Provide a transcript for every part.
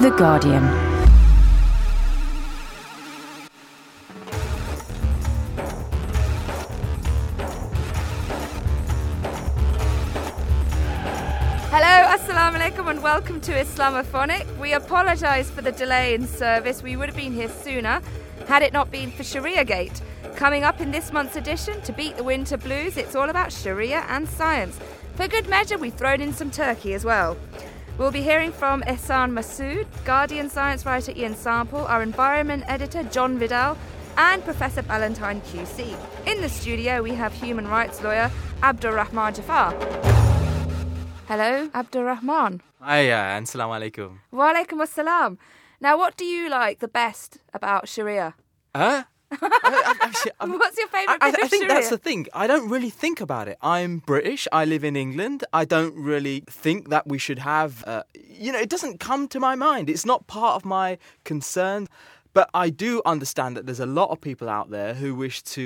The Guardian. Hello, assalamu alaikum, and welcome to Islamophonic. We apologise for the delay in service. We would have been here sooner had it not been for Sharia Gate. Coming up in this month's edition, to beat the winter blues, it's all about Sharia and science. For good measure, we've thrown in some turkey as well. We'll be hearing from Ehsan Masood, Guardian science writer Ian Sample, our environment editor John Vidal, and Professor Ballantyne QC. In the studio, we have human rights lawyer Abdurrahman Jafar. Hello, Abdurrahman. Hi, uh, and salam alaikum. Wa alaikum assalam. Now, what do you like the best about Sharia? Huh? I, I, actually, I'm- What's your favourite I, I, think that's the thing. I don't really think about it. I'm British. I live in England. I don't really think that we should have. Uh, you know, it doesn't come to my mind. It's not part of my concern. But I do understand that there's a lot of people out there who wish to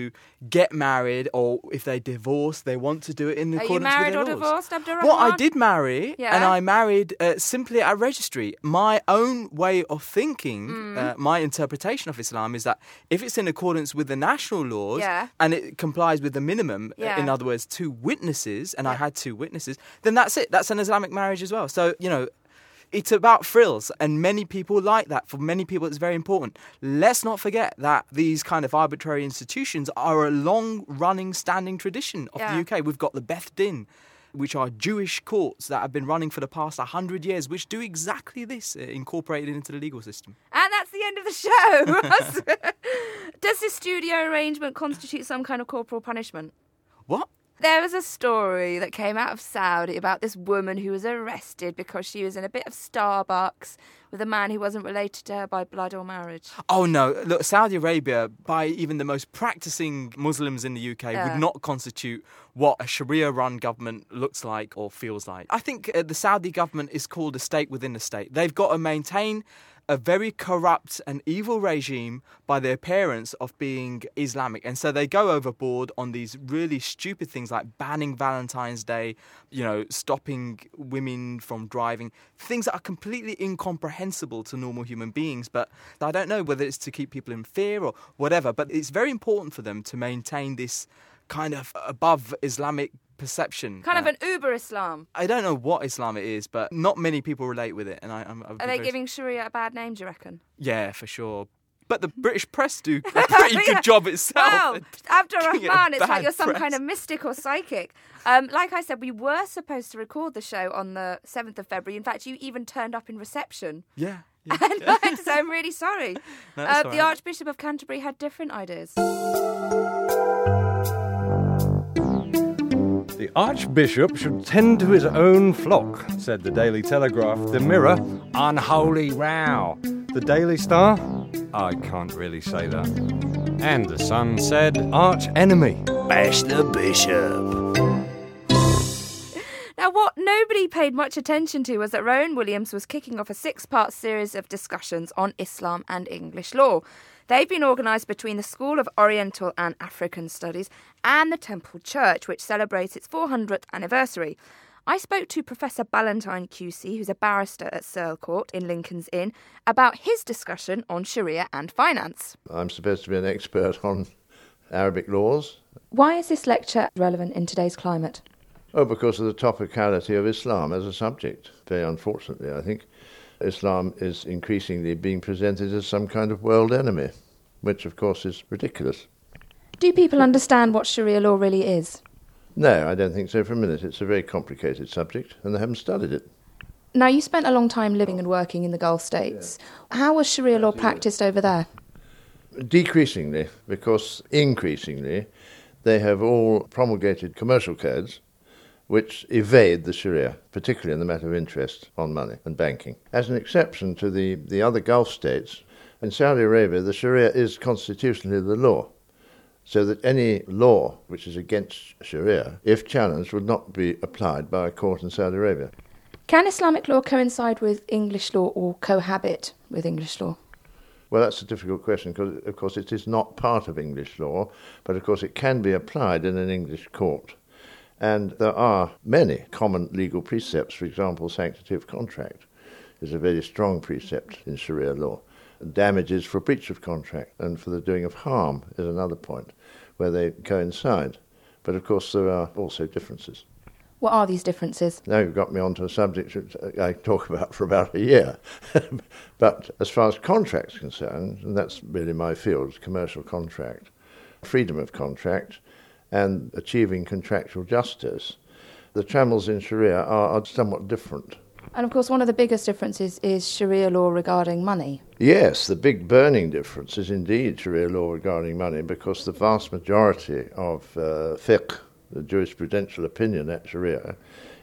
get married, or if they divorce, they want to do it in Are you accordance married with or their laws. divorced, Abdurrahman? Well, I did marry, Yeah. and I married uh, simply at registry. My own way of thinking, Mm. uh, my interpretation of Islam is that if it's in accordance with the national laws Yeah. and it complies with the minimum, uh, Yeah. in other words, two witnesses, and I had two witnesses, then that's it. That's an Islamic marriage as well. So, you know, it's about frills, and many people like that. For many people, it's very important. Let's not forget that these kind of arbitrary institutions are a long running, standing tradition of Yeah. the UK. We've got the Beth Din, which are Jewish courts that have been running for the past 100 years, which do exactly this, uh, incorporated into the legal system. And that's the end of the show. Does this studio arrangement constitute some kind of corporal punishment? What? There was a story that came out of Saudi about this woman who was arrested because she was in a bit of Starbucks with a man who wasn't related to her by blood or marriage. Oh no! Look, Saudi Arabia, by even the most practicing Muslims in the UK, Yeah. would not constitute what a Sharia-run government looks like or feels like. I think uh, the Saudi government is called a state within a state. They've got to maintain a very corrupt and evil regime by the appearance of being Islamic, and so they go overboard on these really stupid things like banning Valentine's Day, you know, stopping women from driving, things that are completely incomprehensible to normal human beings. But I don't know whether it's to keep people in fear or whatever, but it's very important for them to maintain this kind of above Islamic perception. Kind of Uh, an uber Islam. I don't know what Islam it is, but not many people relate with it, and I, would Are they giving Sharia a bad name, do you reckon? Yeah, for sure. But the British press do a pretty Yeah. good job itself. Wow, at giving it a Abdurrahman, it's like you're some press. kind of mystic or psychic. Um, like I said, we were supposed to record the show on the 7th of February. In fact, you even turned up in reception. Yeah. yeah. And so I'm really sorry. No, uh, the right. Archbishop of Canterbury had different ideas. The Archbishop should tend to his own flock, said the Daily Telegraph. The Mirror, unholy row. The Daily Star, I can't really say that. And the Sun said, arch enemy. Bash the Bishop. Now, what nobody paid much attention to was that Rowan Williams was kicking off a six part series of discussions on Islam and English law. They've been organised between the School of Oriental and African Studies and the Temple Church, which celebrates its 400th anniversary. I spoke to Professor Ballantyne QC, who's a barrister at Serle Court in Lincoln's Inn, about his discussion on Sharia and finance. I'm supposed to be an expert on Arabic laws. Why is this lecture relevant in today's climate? Oh, because of the topicality of Islam as a subject. Very unfortunately, I think Islam is increasingly being presented as some kind of world enemy, which of course is ridiculous. Do people understand what Sharia law really is? No, I don't think so for a minute. It's a very complicated subject, and they haven't studied it. Now, you spent a long time living and working in the Gulf states. How was Sharia law practiced over there? Decreasingly, because increasingly, they have all promulgated commercial codes which evade the Sharia, particularly in the matter of interest on money and banking. As an exception to the, the other Gulf states, in Saudi Arabia, the Sharia is constitutionally the law, so that any law which is against Sharia, if challenged, would not be applied by a court in Saudi Arabia. Can Islamic law coincide with English law or cohabit with English law? Well, that's a difficult question because, of course, it is not part of English law, but of course, it can be applied in an English court. And there are many common legal precepts, for example, sanctity of contract, is a very strong precept in Sharia law. Damages for breach of contract and for the doing of harm is another point where they coincide. But of course, there are also differences. What are these differences? Now you've got me onto a subject that I talk about for about a year. but as far as contracts concerned, and that's really my field, commercial contract, freedom of contract, and achieving contractual justice, the trammels in Sharia are, are somewhat different. And of course, one of the biggest differences is Sharia law regarding money. Yes, the big burning difference is indeed Sharia law regarding money because the vast majority of uh, fiqh, the jurisprudential opinion at Sharia,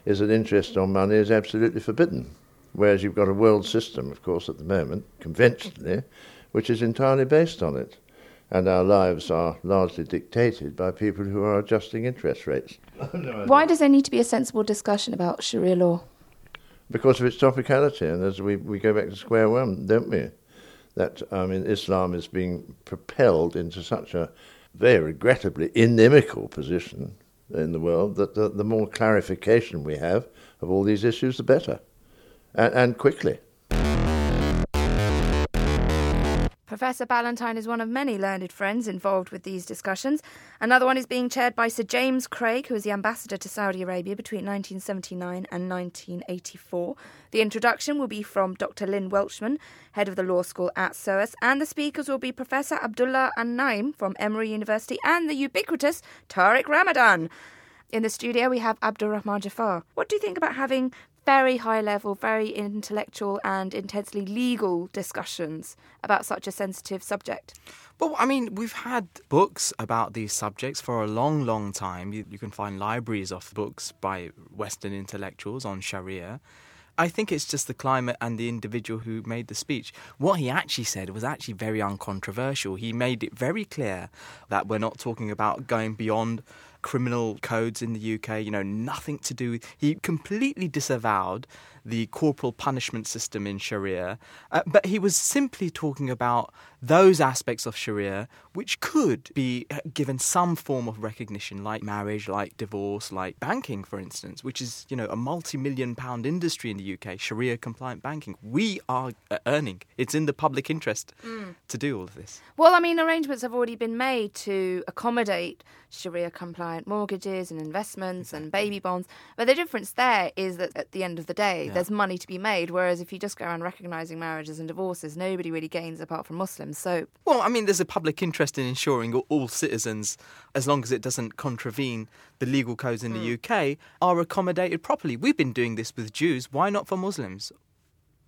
is that interest on money is absolutely forbidden. Whereas you've got a world system, of course, at the moment, conventionally, which is entirely based on it. And our lives are largely dictated by people who are adjusting interest rates. Oh, Why does there need to be a sensible discussion about Sharia law? because of its topicality. And as we, we go back to square one, don't we? That I mean, Islam is being propelled into such a very regrettably inimical position in the world that the, the more clarification we have of all these issues, the better, and, and quickly. Professor Ballantyne is one of many learned friends involved with these discussions. Another one is being chaired by Sir James Craig, who was the ambassador to Saudi Arabia between 1979 and 1984. The introduction will be from Dr. Lynn Welchman, head of the law school at SOAS, and the speakers will be Professor Abdullah An from Emory University and the ubiquitous Tariq Ramadan. In the studio, we have Abdurrahman Jafar. What do you think about having very high level, very intellectual, and intensely legal discussions about such a sensitive subject. Well, I mean, we've had books about these subjects for a long, long time. You, you, can find libraries of books by Western intellectuals on Sharia. I think it's just the climate and the individual who made the speech. What he actually said was actually very uncontroversial. He made it very clear that we're not talking about going beyond criminal codes in the UK, you know, nothing to do with. He completely disavowed the corporal punishment system in Sharia, uh, but he was simply talking about those aspects of Sharia which could be uh, given some form of recognition, like marriage, like divorce, like banking, for instance, which is you know a multi-million pound industry in the UK. Sharia compliant banking, we are uh, earning. It's in the public interest mm. to do all of this. Well, I mean, arrangements have already been made to accommodate Sharia compliant mortgages and investments exactly. and baby bonds, but the difference there is that at the end of the day. Yeah there's money to be made. Whereas if you just go around recognising marriages and divorces, nobody really gains apart from Muslims. So, well, I mean, there's a public interest in ensuring all citizens, as long as it doesn't contravene the legal codes in mm. the UK, are accommodated properly. We've been doing this with Jews. Why not for Muslims?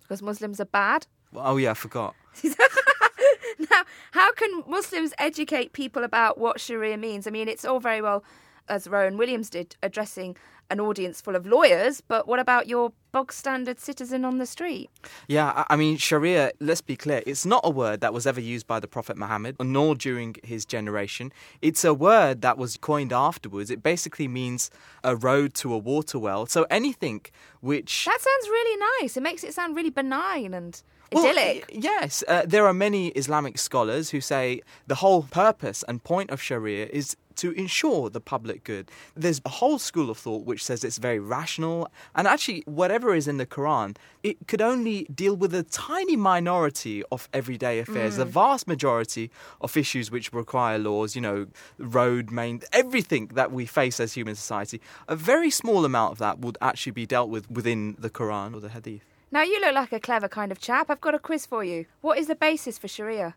Because Muslims are bad. Oh yeah, I forgot. now, how can Muslims educate people about what Sharia means? I mean, it's all very well, as Rowan Williams did, addressing an audience full of lawyers, but what about your bog standard citizen on the street? Yeah, I mean, Sharia, let's be clear, it's not a word that was ever used by the Prophet Muhammad, nor during his generation. It's a word that was coined afterwards. It basically means a road to a water well. So anything which. That sounds really nice. It makes it sound really benign and. Idyllic. Well, yes, uh, there are many Islamic scholars who say the whole purpose and point of Sharia is to ensure the public good. There's a whole school of thought which says it's very rational, and actually, whatever is in the Quran, it could only deal with a tiny minority of everyday affairs. Mm. The vast majority of issues which require laws, you know, road, main, everything that we face as human society, a very small amount of that would actually be dealt with within the Quran or the Hadith. Now, you look like a clever kind of chap. I've got a quiz for you. What is the basis for Sharia?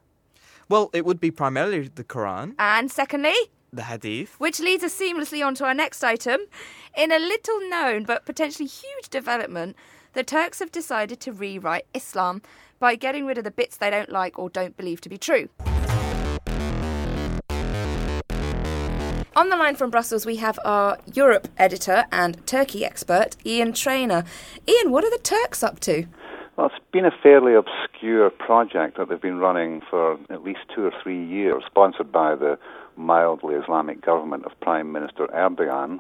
Well, it would be primarily the Quran. And secondly? the hadith. Which leads us seamlessly on to our next item. In a little known but potentially huge development, the Turks have decided to rewrite Islam by getting rid of the bits they don't like or don't believe to be true. On the line from Brussels, we have our Europe editor and Turkey expert, Ian Traynor. Ian, what are the Turks up to? Well, it's been a fairly obscure project that they've been running for at least two or three years, sponsored by the mildly Islamic government of Prime Minister Erdogan.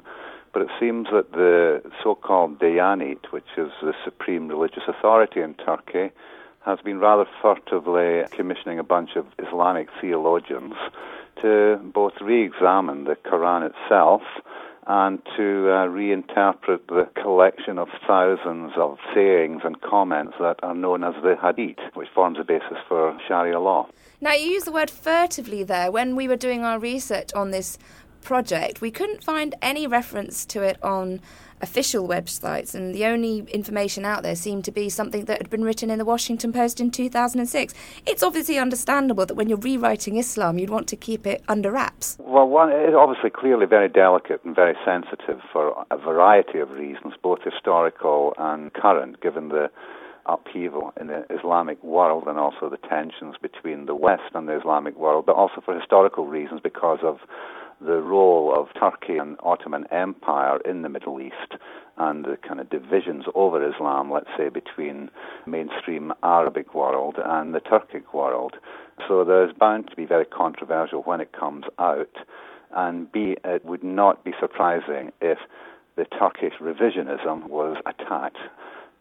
But it seems that the so called Diyanet, which is the supreme religious authority in Turkey, has been rather furtively commissioning a bunch of Islamic theologians to both re examine the Quran itself and to uh, reinterpret the collection of thousands of sayings and comments that are known as the Hadith, which forms the basis for Sharia law. Now, you use the word furtively there. When we were doing our research on this project, we couldn't find any reference to it on official websites, and the only information out there seemed to be something that had been written in the Washington Post in 2006. It's obviously understandable that when you're rewriting Islam, you'd want to keep it under wraps. Well, one, it's obviously clearly very delicate and very sensitive for a variety of reasons, both historical and current, given the upheaval in the Islamic world and also the tensions between the West and the Islamic world, but also for historical reasons because of the role of Turkey and Ottoman Empire in the Middle East and the kind of divisions over Islam, let's say, between mainstream Arabic world and the Turkic world. So there's bound to be very controversial when it comes out. And B, it would not be surprising if the Turkish revisionism was attacked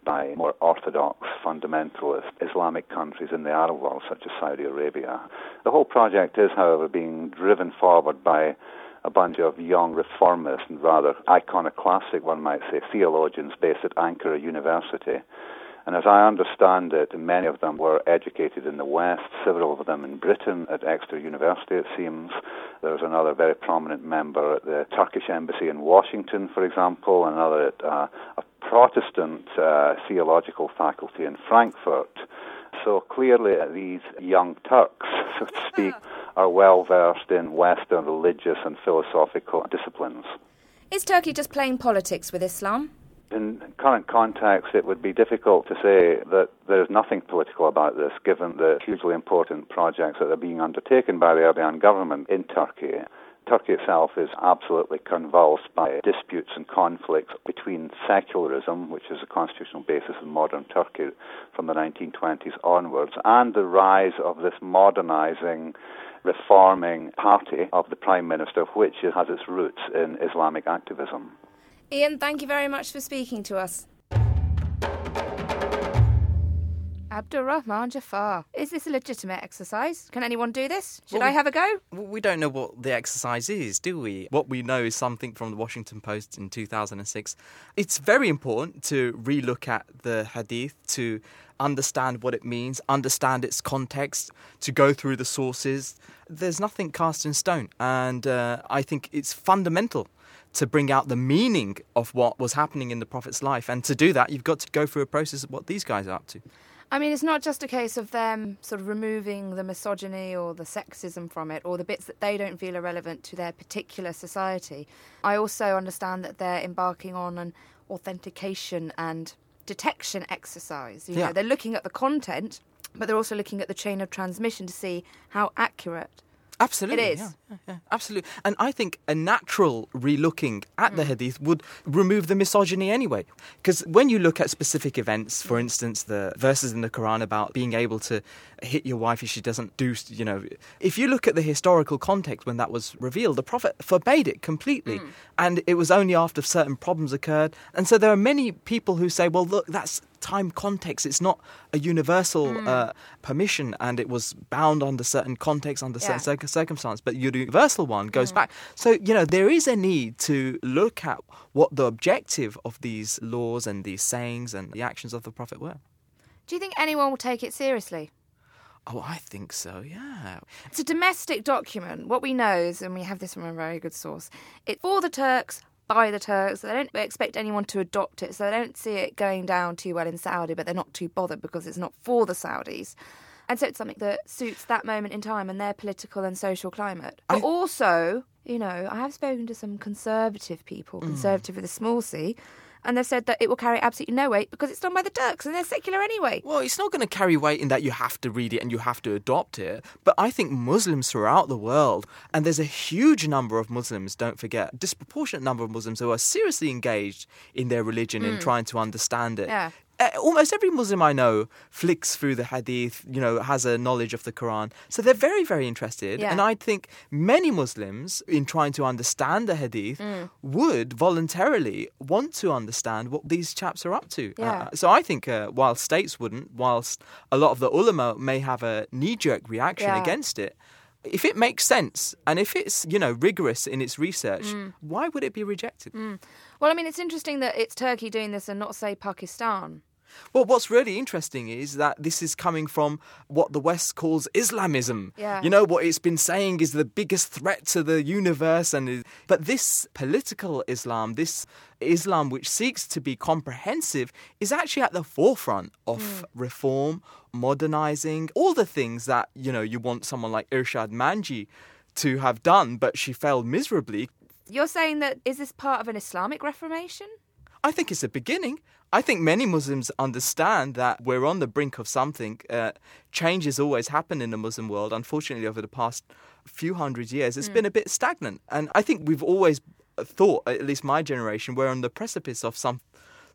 by more orthodox fundamentalist Islamic countries in the Arab world, such as Saudi Arabia. The whole project is, however, being driven forward by a bunch of young reformist and rather iconoclastic, one might say, theologians based at Ankara University. And as I understand it, many of them were educated in the West, several of them in Britain at Exeter University, it seems. There's another very prominent member at the Turkish Embassy in Washington, for example, another at uh, a Protestant uh, theological faculty in Frankfurt. So clearly, uh, these young Turks, so to speak, are well versed in Western religious and philosophical disciplines. Is Turkey just playing politics with Islam? In current context, it would be difficult to say that there is nothing political about this, given the hugely important projects that are being undertaken by the Erdogan government in Turkey. Turkey itself is absolutely convulsed by disputes and conflicts between secularism, which is the constitutional basis of modern Turkey from the 1920s onwards, and the rise of this modernizing, reforming party of the Prime Minister, which has its roots in Islamic activism. Ian, thank you very much for speaking to us. Abdurrahman Jafar. Is this a legitimate exercise? Can anyone do this? Should Well, I have a go? We don't know what the exercise is, do we? What we know is something from the Washington Post in 2006. It's very important to relook at the hadith, to understand what it means, understand its context, to go through the sources. There's nothing cast in stone, and uh, I think it's fundamental to bring out the meaning of what was happening in the Prophet's life. And to do that, you've got to go through a process of what these guys are up to. I mean, it's not just a case of them sort of removing the misogyny or the sexism from it or the bits that they don't feel are relevant to their particular society. I also understand that they're embarking on an authentication and detection exercise. You Yeah. know, they're looking at the content, but they're also looking at the chain of transmission to see how accurate Absolutely. It is. Yeah, yeah, yeah, absolutely. And I think a natural relooking at the mm. hadith would remove the misogyny anyway. Because when you look at specific events, for instance, the verses in the Quran about being able to hit your wife if she doesn't do, you know, if you look at the historical context when that was revealed, the Prophet forbade it completely. Mm. And it was only after certain problems occurred. And so there are many people who say, well, look, that's time context. It's not a universal uh, permission, and it was bound under certain context, under certain Yeah. circ- circumstance. But your universal one goes back. So you know there is a need to look at what the objective of these laws and these sayings and the actions of the prophet were. Do you think anyone will take it seriously? Oh, I think so. Yeah. It's a domestic document. What we know is, and we have this from a very good source, it's for the Turks, by the Turks. They don't expect anyone to adopt it, so they don't see it going down too well in Saudi, but they're not too bothered because it's not for the Saudis. And so it's something that suits that moment in time and their political and social climate. But I- also, you know, I have spoken to some conservative people, mm. conservative with a small c, and they've said that it will carry absolutely no weight because it's done by the Turks and they're secular anyway. Well, it's not going to carry weight in that you have to read it and you have to adopt it. But I think Muslims throughout the world, and there's a huge number of Muslims, don't forget, a disproportionate number of Muslims who are seriously engaged in their religion and mm. trying to understand it. Yeah. Uh, almost every Muslim I know flicks through the Hadith, you know, has a knowledge of the Quran. So they're very, very interested. Yeah. And I think many Muslims, in trying to understand the Hadith, Mm. would voluntarily want to understand what these chaps are up to. Yeah. Uh, so I think uh, while states wouldn't, whilst a lot of the ulama may have a knee jerk reaction Yeah. against it, if it makes sense and if it's you know rigorous in its research, mm. why would it be rejected? Mm. Well, I mean, it's interesting that it's Turkey doing this and not, say, Pakistan. Well, what's really interesting is that this is coming from what the West calls Islamism. Yeah. You know what it's been saying is the biggest threat to the universe, and is, but this political Islam, this Islam which seeks to be comprehensive, is actually at the forefront of mm. reform, modernizing, all the things that you know you want someone like Irshad Manji to have done, but she failed miserably. You're saying that is this part of an Islamic reformation? I think it's a beginning. I think many Muslims understand that we're on the brink of something. Uh, change has always happened in the Muslim world. Unfortunately, over the past few hundred years, it's been a bit stagnant. And I think we've always thought, at least my generation, we're on the precipice of some.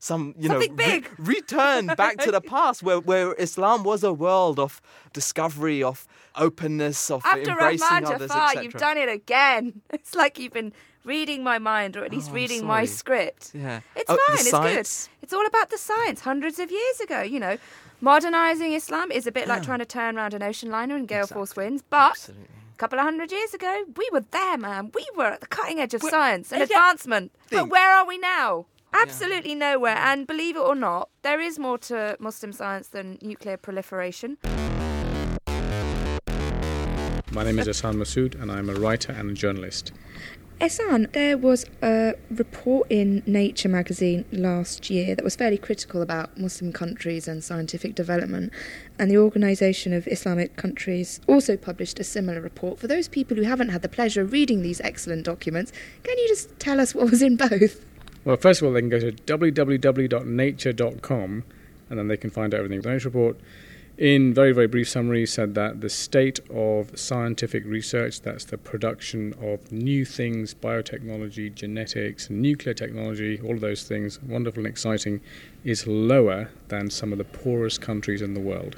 Some you Something know re- return back to the past where, where Islam was a world of discovery, of openness, of After embracing Rahman others, Jafar, you've done it again. It's like you've been reading my mind, or at oh, least Oh, reading my script. Yeah. It's Oh, fine. It's science? good. It's all about the science. Hundreds of years ago, you know, modernizing Islam is a bit like trying to turn around an ocean liner in gale force winds. But Absolutely. a couple of hundred years ago, we were there, man. We were at the cutting edge of science and yeah. advancement. But where are we now? Absolutely nowhere. And believe it or not, there is more to Muslim science than nuclear proliferation. My name is Ehsan Masood, and I'm a writer and a journalist. Ehsan, there was a report in Nature magazine last year that was fairly critical about Muslim countries and scientific development, and the Organisation of Islamic Countries also published a similar report. For those people who haven't had the pleasure of reading these excellent documents, can you just tell us what was in both? Well, first of all, they can go to www.nature.com, and then they can find out everything. The Nature report, in very, very brief summary, said that the state of scientific research, that's the production of new things, biotechnology, genetics, nuclear technology, all of those things, wonderful and exciting, is lower than some of the poorest countries in the world.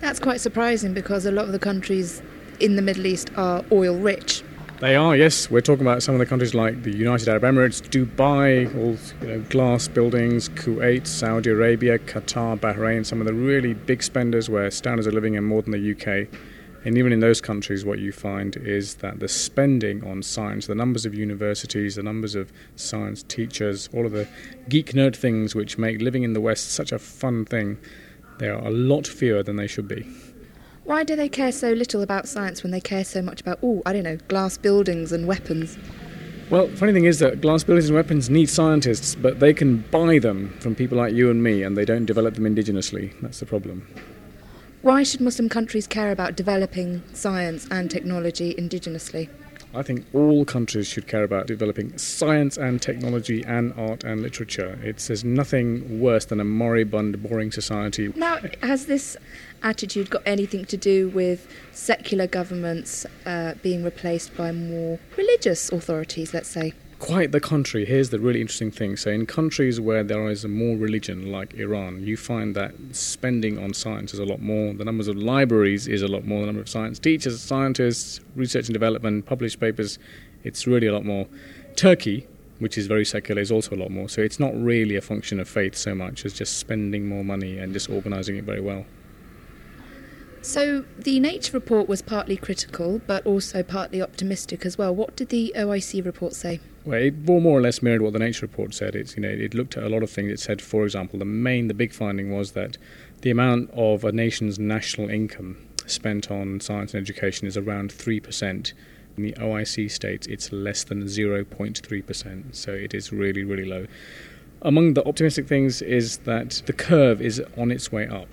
That's quite surprising because a lot of the countries in the Middle East are oil rich. They are, yes. We're talking about some of the countries like the United Arab Emirates, Dubai, all you know, glass buildings, Kuwait, Saudi Arabia, Qatar, Bahrain, some of the really big spenders where standards of living are more than the UK. And even in those countries, what you find is that the spending on science, the numbers of universities, the numbers of science teachers, all of the geek nerd things which make living in the West such a fun thing, they are a lot fewer than they should be. Why do they care so little about science when they care so much about, oh, I don't know, glass buildings and weapons? Well, funny thing is that glass buildings and weapons need scientists, but they can buy them from people like you and me, and they don't develop them indigenously. That's the problem. Why should Muslim countries care about developing science and technology indigenously? I think all countries should care about developing science and technology and art and literature. It's there's nothing worse than a moribund, boring society. Now, has this attitude got anything to do with secular governments uh, being replaced by more religious authorities, let's say? Quite the contrary. Here's the really interesting thing. So, in countries where there is more religion, like Iran, you find that spending on science is a lot more. The numbers of libraries is a lot more. The number of science teachers, scientists, research and development, published papers, it's really a lot more. Turkey, which is very secular, is also a lot more. So, it's not really a function of faith so much as just spending more money and just organising it very well. So, the Nature report was partly critical, but also partly optimistic as well. What did the OIC report say? Well, it more or less mirrored what the Nature report said. It's you know it looked at a lot of things. It said, for example, the main, the big finding was that the amount of a nation's national income spent on science and education is around three percent. In the OIC states, it's less than zero point three percent. So it is really really low. Among the optimistic things is that the curve is on its way up,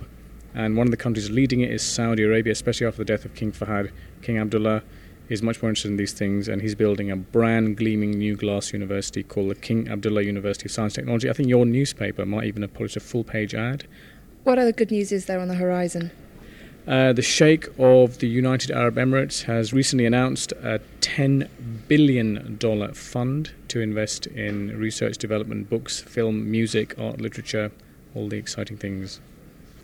and one of the countries leading it is Saudi Arabia, especially after the death of King Fahad. King Abdullah is much more interested in these things, and he's building a brand gleaming new glass university called the King Abdullah University of Science and Technology. I think your newspaper might even have published a full page ad. What other good news is there on the horizon? Uh, the Sheikh of the United Arab Emirates has recently announced a $10 billion fund to invest in research, development, books, film, music, art, literature, all the exciting things.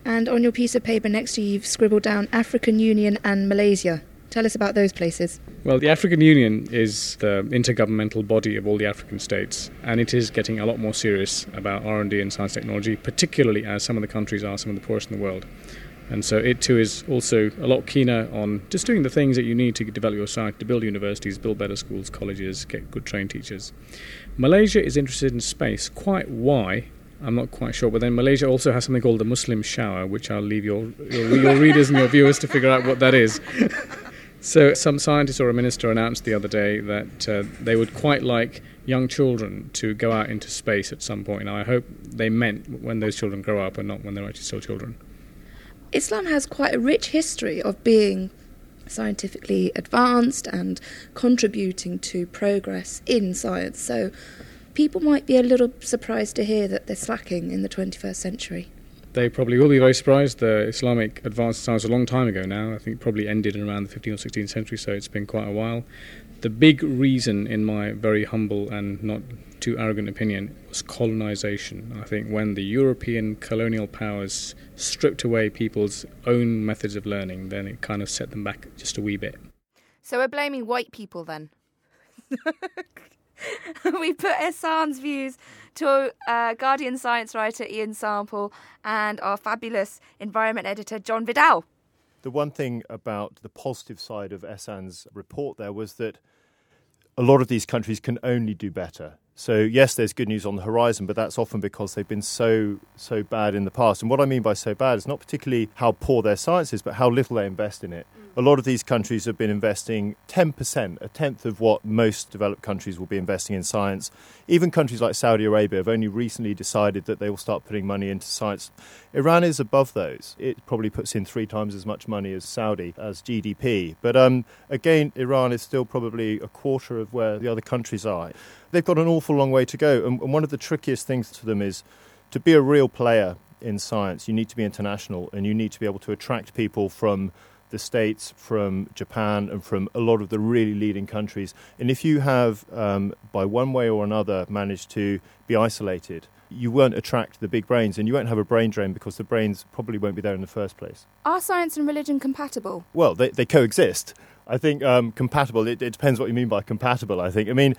And on your piece of paper next to you, you've scribbled down African Union and Malaysia. Tell us about those places. Well, the African Union is the intergovernmental body of all the African states, and it is getting a lot more serious about R&D and science technology, particularly as some of the countries are some of the poorest in the world. And so it too is also a lot keener on just doing the things that you need to develop your site, to build universities, build better schools, colleges, get good trained teachers. Malaysia is interested in space. Quite why? I'm not quite sure. But then Malaysia also has something called the Muslim shower, which I'll leave your, your, your readers and your viewers to figure out what that is. so some scientist or a minister announced the other day that uh, they would quite like young children to go out into space at some point. Now, I hope they meant when those children grow up and not when they're actually still children. Islam has quite a rich history of being scientifically advanced and contributing to progress in science. So people might be a little surprised to hear that they're slacking in the 21st century. They probably will be very surprised. The Islamic advanced science a long time ago now. I think probably ended in around the 15th or 16th century, so it's been quite a while. The big reason, in my very humble and not too arrogant opinion, was colonization. I think when the European colonial powers stripped away people's own methods of learning, then it kind of set them back just a wee bit. So we're blaming white people then? we put Ehsan's views to uh, Guardian science writer Ian Sample and our fabulous environment editor John Vidal. The one thing about the positive side of Ehsan's report there was that a lot of these countries can only do better. So yes, there's good news on the horizon, but that's often because they've been so so bad in the past. And what I mean by so bad is not particularly how poor their science is, but how little they invest in it. A lot of these countries have been investing 10%, a tenth of what most developed countries will be investing in science. Even countries like Saudi Arabia have only recently decided that they will start putting money into science. Iran is above those. It probably puts in three times as much money as Saudi as GDP. But um, again, Iran is still probably a quarter of where the other countries are. They've got an awful long way to go. And, and one of the trickiest things to them is to be a real player in science, you need to be international and you need to be able to attract people from the States, from Japan, and from a lot of the really leading countries. And if you have, um, by one way or another, managed to be isolated, you won't attract the big brains and you won't have a brain drain because the brains probably won't be there in the first place. Are science and religion compatible? Well, they, they coexist. I think um, compatible, it, it depends what you mean by compatible, I think. I mean,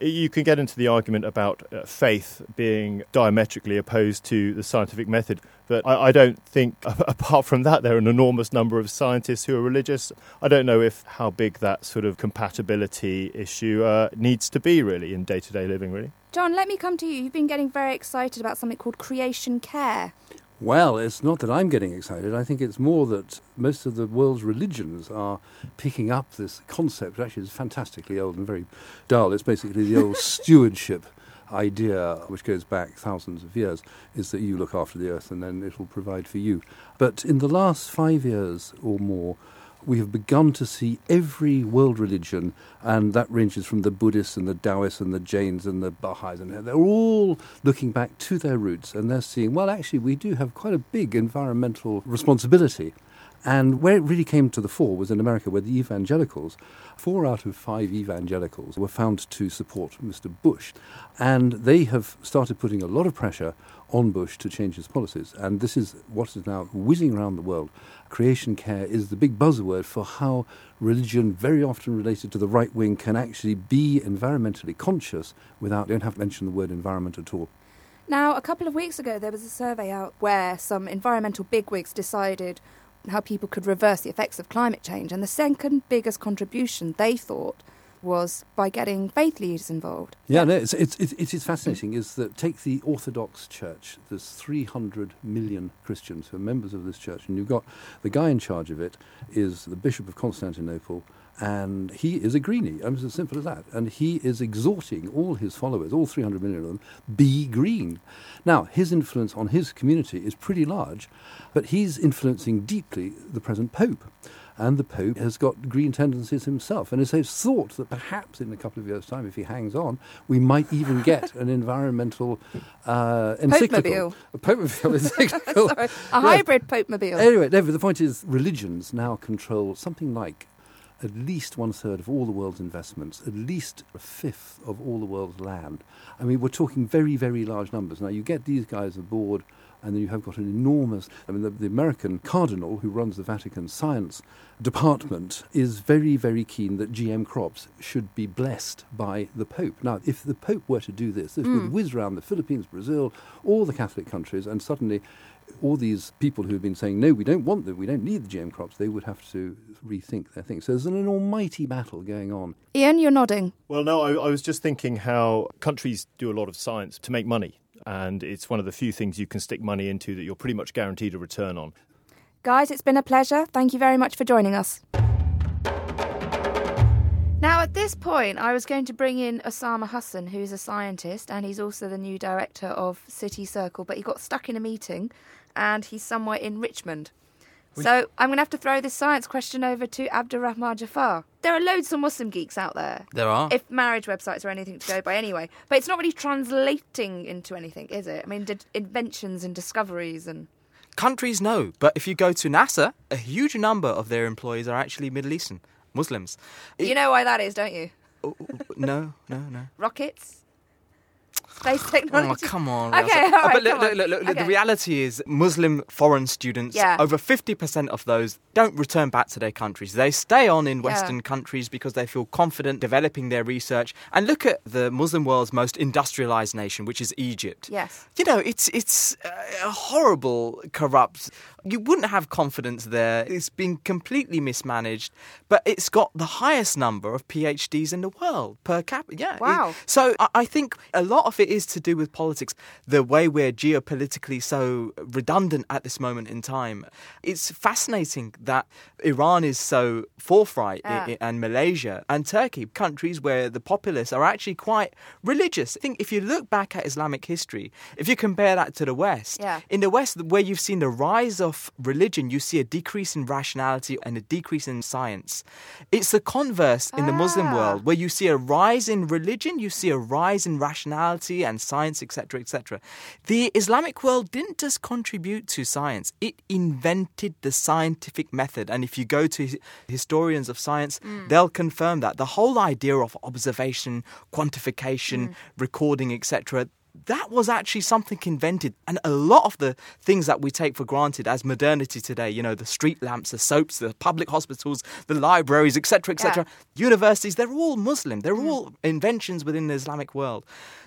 you can get into the argument about uh, faith being diametrically opposed to the scientific method, but I, I, don't think, apart from that, there are an enormous number of scientists who are religious. I don't know if how big that sort of compatibility issue uh, needs to be, really, in day to day living, really. John, let me come to you. You've been getting very excited about something called creation care. Well, it's not that I'm getting excited. I think it's more that most of the world's religions are picking up this concept, which actually is fantastically old and very dull. It's basically the old stewardship idea, which goes back thousands of years, is that you look after the earth and then it will provide for you. But in the last five years or more, we have begun to see every world religion, and that ranges from the Buddhists and the Taoists and the Jains and the Baha'is, and they're all looking back to their roots and they're seeing, well, actually, we do have quite a big environmental responsibility. And where it really came to the fore was in America, where the evangelicals, four out of five evangelicals, were found to support Mr. Bush. And they have started putting a lot of pressure on Bush to change his policies. And this is what is now whizzing around the world. Creation care is the big buzzword for how religion, very often related to the right wing, can actually be environmentally conscious without, don't have to mention the word environment at all. Now, a couple of weeks ago, there was a survey out where some environmental bigwigs decided how people could reverse the effects of climate change. And the second biggest contribution they thought was by getting faith leaders involved. Yeah, no, it's, it's, it's, it's fascinating is that take the Orthodox Church, there's 300 million Christians who are members of this church, and you've got the guy in charge of it is the Bishop of Constantinople, and he is a greenie. I mean, it's as simple as that. And he is exhorting all his followers, all 300 million of them, be green. Now, his influence on his community is pretty large, but he's influencing deeply the present Pope. And the Pope has got green tendencies himself. And it's thought that perhaps in a couple of years' time, if he hangs on, we might even get an environmental uh, encyclical. A Pope-mobile encyclical. Sorry, a hybrid Pope-mobile. Anyway, no, the point is religions now control something like at least one third of all the world's investments, at least a fifth of all the world's land. I mean, we're talking very, very large numbers. Now, you get these guys aboard, and then you have got an enormous. I mean, the, the American cardinal who runs the Vatican science department is very, very keen that GM crops should be blessed by the Pope. Now, if the Pope were to do this, this mm. would whiz around the Philippines, Brazil, all the Catholic countries, and suddenly all these people who have been saying, no, we don't want them, we don't need the GM crops, they would have to rethink their thing. So there's an almighty battle going on. Ian, you're nodding. Well, no, I, I was just thinking how countries do a lot of science to make money. And it's one of the few things you can stick money into that you're pretty much guaranteed a return on. Guys, it's been a pleasure. Thank you very much for joining us. Now, at this point, I was going to bring in Osama Hassan, who's a scientist and he's also the new director of City Circle, but he got stuck in a meeting and he's somewhere in Richmond. So I'm going to have to throw this science question over to Abdurrahman Jafar. There are loads of Muslim geeks out there. There are. If marriage websites are anything to go by anyway. But it's not really translating into anything, is it? I mean, did inventions and discoveries and... Countries no. but if you go to NASA, a huge number of their employees are actually Middle Eastern Muslims. You know why that is, don't you? Oh, no, no, no. Rockets? Space technology? Oh, come on. Okay, all right, but look, look, look, look, Okay. the reality is Muslim foreign students, Yeah. over 50% of those don't return back to their countries. They stay on in Yeah. Western countries because they feel confident developing their research. And look at the Muslim world's most industrialized nation, which is Egypt. Yes. You know, it's it's uh, a horrible, corrupt. You wouldn't have confidence there. It's been completely mismanaged, but it's got the highest number of PhDs in the world per capita. Yeah. Wow. so I, think a lot of it is to do with politics, the way we're geopolitically so redundant at this moment in time. It's fascinating that Iran is so forthright Yeah. and Malaysia and Turkey, countries where the populace are actually quite religious. I think if you look back at Islamic history, if you compare that to the West, Yeah. in the West, where you've seen the rise of religion, you see a decrease in rationality and a decrease in science. It's the converse in the Muslim Ah. world, where you see a rise in religion, you see a rise in rationality and science, etc., etc. The Islamic world didn't just contribute to science; it invented the scientific method. And if you go to historians of science, they'll confirm that the whole idea of observation, quantification, recording, etc that was actually something invented. And a lot of the things that we take for granted as modernity today, you know, the street lamps, the soaps, the public hospitals, the libraries, etc., etc., universities, they're all Muslim. They're mm-hmm. all inventions within the Islamic world.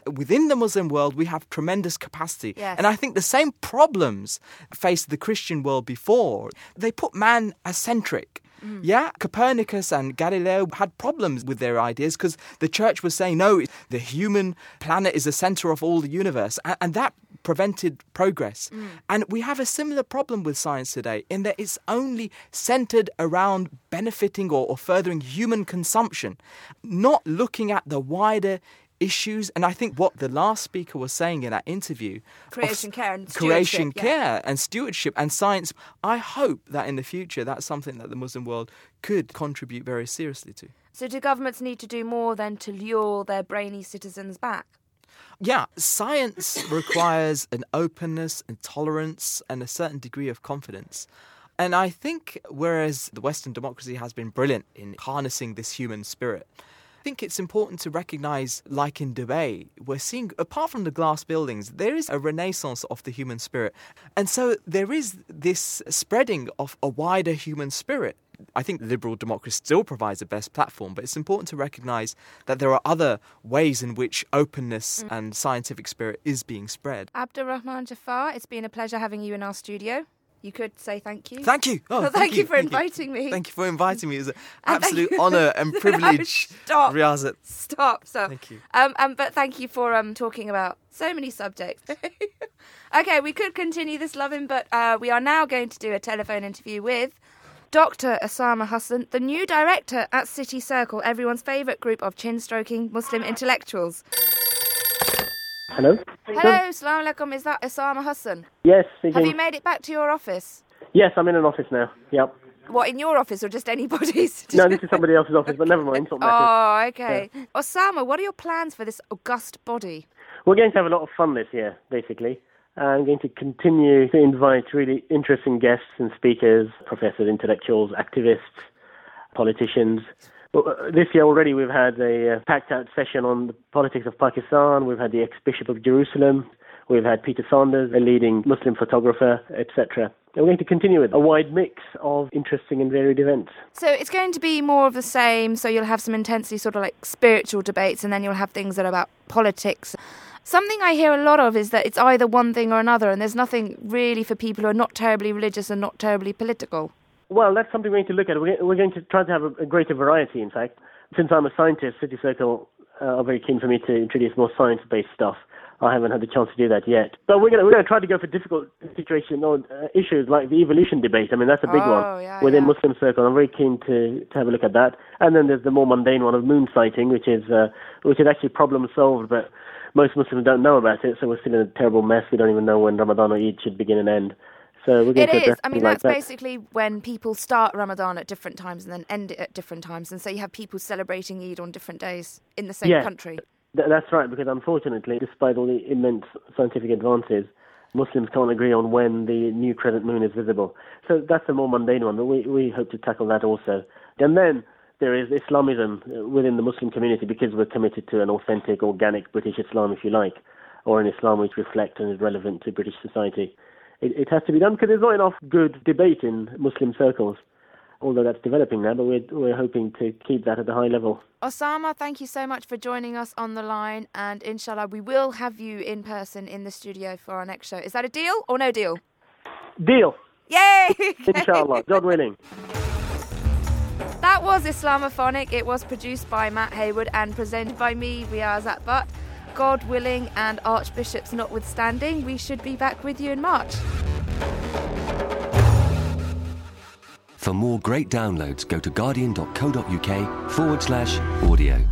Within the Muslim world, we have tremendous capacity. Yes. And I think the same problems faced the Christian world before. They put man as centric. Mm. Yeah, Copernicus and Galileo had problems with their ideas because the church was saying, no, the human planet is the center of all the universe. And that prevented progress. Mm. And we have a similar problem with science today in that it's only centered around benefiting or, or furthering human consumption, not looking at the wider issues. And I think what the last speaker was saying in that interview creation care and creation yeah. care and stewardship and science. I hope that in the future that's something that the Muslim world could contribute very seriously to. So do governments need to do more than to lure their brainy citizens back? Yeah, science requires an openness and tolerance and a certain degree of confidence. And I think whereas the Western democracy has been brilliant in harnessing this human spirit, think it's important to recognize, like in Dubai, we're seeing, apart from the glass buildings, there is a renaissance of the human spirit. And so there is this spreading of a wider human spirit. I think liberal democracy still provides the best platform, but it's important to recognize that there are other ways in which openness mm. and scientific spirit is being spread. Abdurrahman Jafar, it's been a pleasure having you in our studio. You could say thank you. Thank you. Oh, Well, thank you for inviting me. Thank you for inviting me. It was an And absolute honour and privilege. Stop. Riazat. Stop. Stop. Thank you. Um, um, but thank you for um talking about so many subjects. okay, we could continue this loving, but uh, we are now going to do a telephone interview with Dr. Osama Hassan, the new director at City Circle, everyone's favourite group of chin-stroking Muslim intellectuals. Hello? Hello, Salaam alaikum. Is that Osama Hassan? Yes, Have you made it back to your office? Yes, I'm in an office now. Yep. What, in your office or just anybody's? No, this is somebody else's office, but never mind. It's not matters. Oh, okay. Osama, what are your plans for this august body? We're going to have a lot of fun this year, basically. I'm going to continue to invite really interesting guests and speakers, professors, intellectuals, activists, politicians. Well, uh, This year already we've had a uh, packed out session on the politics of Pakistan. We've had the ex-bishop of Jerusalem. We've had Peter Sanders, a leading Muslim photographer, etc. We're going to continue with a wide mix of interesting and varied events. So it's going to be more of the same. So you'll have some intensely sort of like spiritual debates, and then you'll have things that are about politics. Something I hear a lot of is that it's either one thing or another, and there's nothing really for people who are not terribly religious and not terribly political. Well, that's something we're going to look at. We're going to try to have a greater variety, in fact. Since I'm a scientist, City Circle uh, are very keen for me to introduce more science-based stuff. I haven't had the chance to do that yet. But we're going to, we're to try to go for difficult situations or uh, issues like the evolution debate. I mean, that's a big oh, one yeah, within yeah. Muslim circle. I'm very keen to, to have a look at that. And then there's the more mundane one of moon sighting, which is uh, which is actually problem solved, but most Muslims don't know about it. So we're still in a terrible mess. We don't even know when Ramadan or Eid should begin and end. So we're going It to is. I mean, like that's that. basically when people start Ramadan at different times and then end it at different times. And so you have people celebrating Eid on different days in the same Yeah. country. Th- that's right, because unfortunately, despite all the immense scientific advances, Muslims can't agree on when the new crescent moon is visible. So that's the more mundane one, but we, we hope to tackle that also. And then there is Islamism uh, within the Muslim community because we're committed to an authentic, organic British Islam, if you like, or an Islam which reflects and is relevant to British society. It, it has to be done because there's not enough good debate in Muslim circles, although that's developing now, but we're, we're hoping to keep that at a high level. Osama, thank you so much for joining us on the line. And inshallah, we will have you in person in the studio for our next show. Is that a deal or no deal? Deal! Yay! Inshallah, God willing. That was Islamophonic. It was produced by Matt Hayward and presented by me, Riazat Butt. God willing and archbishops notwithstanding, we should be back with you in March. For more great downloads, go to guardian.co.uk forward slash audio.